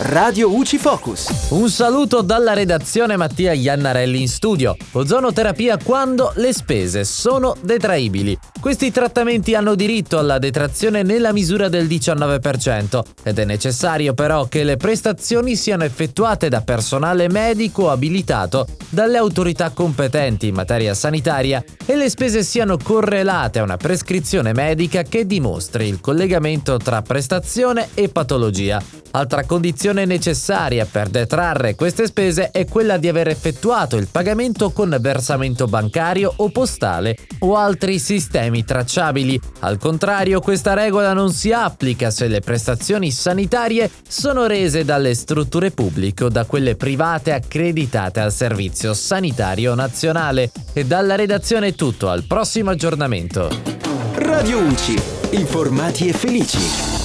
Radio UCI Focus. Un saluto dalla redazione Mattia Iannarelli in studio. Ozonoterapia quando le spese sono detraibili. Questi trattamenti hanno diritto alla detrazione nella misura del 19% ed è necessario però che le prestazioni siano effettuate da personale medico abilitato dalle autorità competenti in materia sanitaria e le spese siano correlate a una prescrizione medica che dimostri il collegamento tra prestazione e patologia. Altra condizione necessaria per detrarre queste spese è quella di aver effettuato il pagamento con versamento bancario o postale o altri sistemi tracciabili. Al contrario, questa regola non si applica se le prestazioni sanitarie sono rese dalle strutture pubbliche o da quelle private accreditate al Servizio Sanitario Nazionale. E dalla redazione è tutto, al prossimo aggiornamento. Radio UCI. Informati e felici.